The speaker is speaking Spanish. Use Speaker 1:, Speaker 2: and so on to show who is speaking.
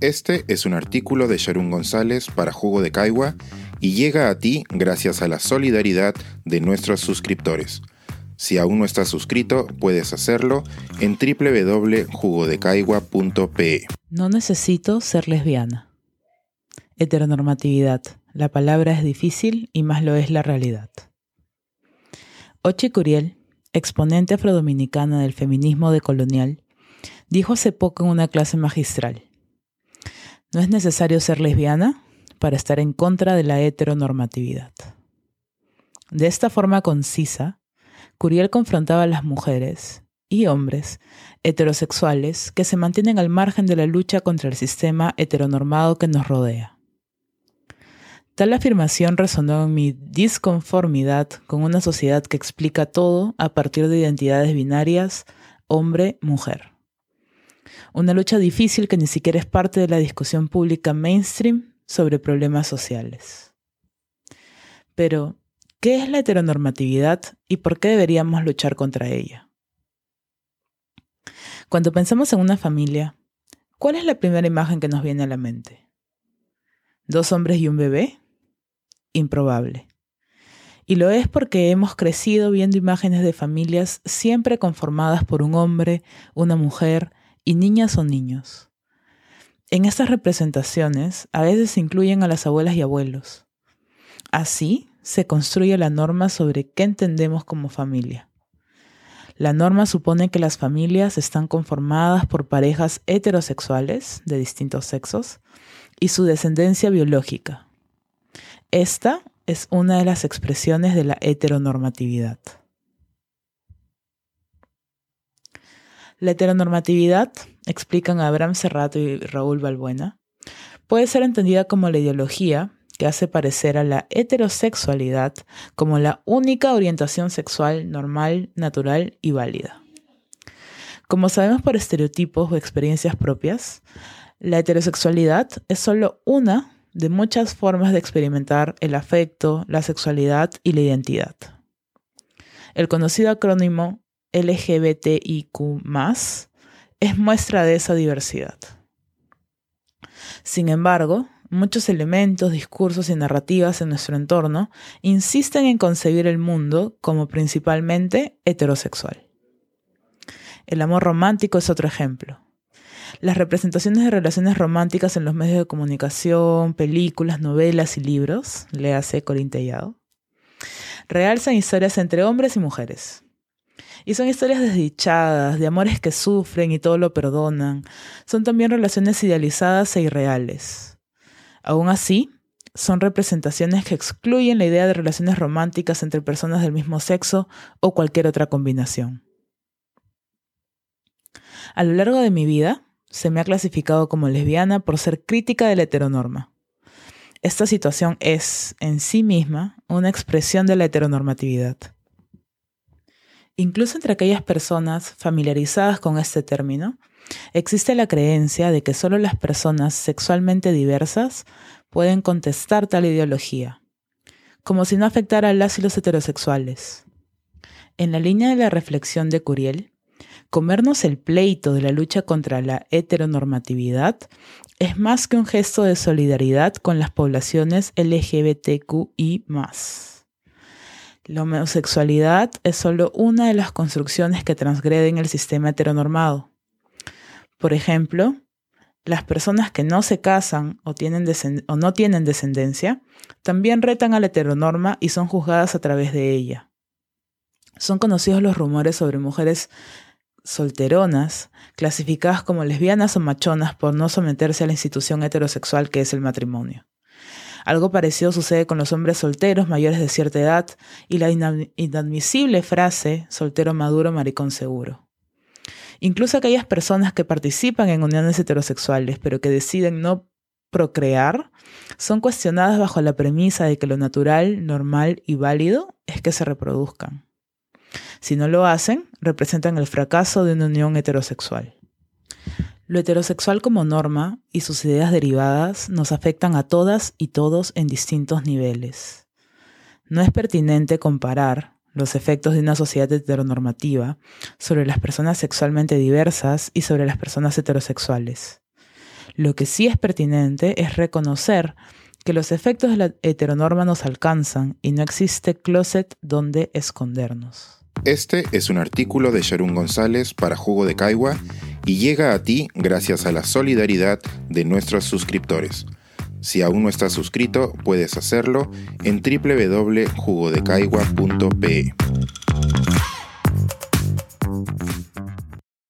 Speaker 1: Este es un artículo de Sharon González para Jugo de Caigua y llega a ti gracias a la solidaridad de nuestros suscriptores. Si aún no estás suscrito, puedes hacerlo en www.jugodecaigua.pe.
Speaker 2: No necesito ser lesbiana. Heteronormatividad. La palabra es difícil y más lo es la realidad. Ochi Curiel, exponente afrodominicana del feminismo decolonial, dijo hace poco en una clase magistral, no es necesario ser lesbiana para estar en contra de la heteronormatividad. De esta forma concisa, Curiel confrontaba a las mujeres y hombres heterosexuales que se mantienen al margen de la lucha contra el sistema heteronormado que nos rodea. Tal afirmación resonó en mi disconformidad con una sociedad que explica todo a partir de identidades binarias hombre-mujer. Una lucha difícil que ni siquiera es parte de la discusión pública mainstream sobre problemas sociales. Pero, ¿qué es la heteronormatividad y por qué deberíamos luchar contra ella? Cuando pensamos en una familia, ¿cuál es la primera imagen que nos viene a la mente? ¿Dos hombres y un bebé? Improbable. Y lo es porque hemos crecido viendo imágenes de familias siempre conformadas por un hombre, una mujer y niñas o niños. En estas representaciones a veces se incluyen a las abuelas y abuelos. Así se construye la norma sobre qué entendemos como familia. La norma supone que las familias están conformadas por parejas heterosexuales de distintos sexos y su descendencia biológica. Esta es una de las expresiones de la heteronormatividad. La heteronormatividad, explican Abraham Serrato y Raúl Balbuena, puede ser entendida como la ideología que hace parecer a la heterosexualidad como la única orientación sexual normal, natural y válida. Como sabemos por estereotipos o experiencias propias, la heterosexualidad es solo una de muchas formas de experimentar el afecto, la sexualidad y la identidad. El conocido acrónimo LGBTIQ es muestra de esa diversidad. Sin embargo, muchos elementos, discursos y narrativas en nuestro entorno insisten en concebir el mundo como principalmente heterosexual. El amor romántico es otro ejemplo. Las representaciones de relaciones románticas en los medios de comunicación, películas, novelas y libros, léase Corintellado, realzan historias entre hombres y mujeres, y son historias desdichadas, de amores que sufren y todo lo perdonan. Son también relaciones idealizadas e irreales. Aún así, son representaciones que excluyen la idea de relaciones románticas entre personas del mismo sexo o cualquier otra combinación. A lo largo de mi vida, se me ha clasificado como lesbiana por ser crítica de la heteronorma. Esta situación es, en sí misma, una expresión de la heteronormatividad. Incluso entre aquellas personas familiarizadas con este término, existe la creencia de que solo las personas sexualmente diversas pueden contestar tal ideología, como si no afectara a las y los heterosexuales. En la línea de la reflexión de Curiel, comernos el pleito de la lucha contra la heteronormatividad es más que un gesto de solidaridad con las poblaciones LGBTQI. La homosexualidad es solo una de las construcciones que transgreden el sistema heteronormado. Por ejemplo, las personas que no se casan o, o no tienen descendencia también retan a la heteronorma y son juzgadas a través de ella. Son conocidos los rumores sobre mujeres solteronas, clasificadas como lesbianas o machonas por no someterse a la institución heterosexual que es el matrimonio. Algo parecido sucede con los hombres solteros mayores de cierta edad y la inadmisible frase soltero maduro, maricón seguro. Incluso aquellas personas que participan en uniones heterosexuales pero que deciden no procrear son cuestionadas bajo la premisa de que lo natural, normal y válido es que se reproduzcan. Si no lo hacen, representan el fracaso de una unión heterosexual. Lo heterosexual como norma y sus ideas derivadas nos afectan a todas y todos en distintos niveles. No es pertinente comparar los efectos de una sociedad heteronormativa sobre las personas sexualmente diversas y sobre las personas heterosexuales. Lo que sí es pertinente es reconocer que los efectos de la heteronorma nos alcanzan y no existe closet donde escondernos.
Speaker 1: Este es un artículo de Sharon González para Jugo de Caigua y llega a ti gracias a la solidaridad de nuestros suscriptores. Si aún no estás suscrito, puedes hacerlo en www.jugodecaigua.pe.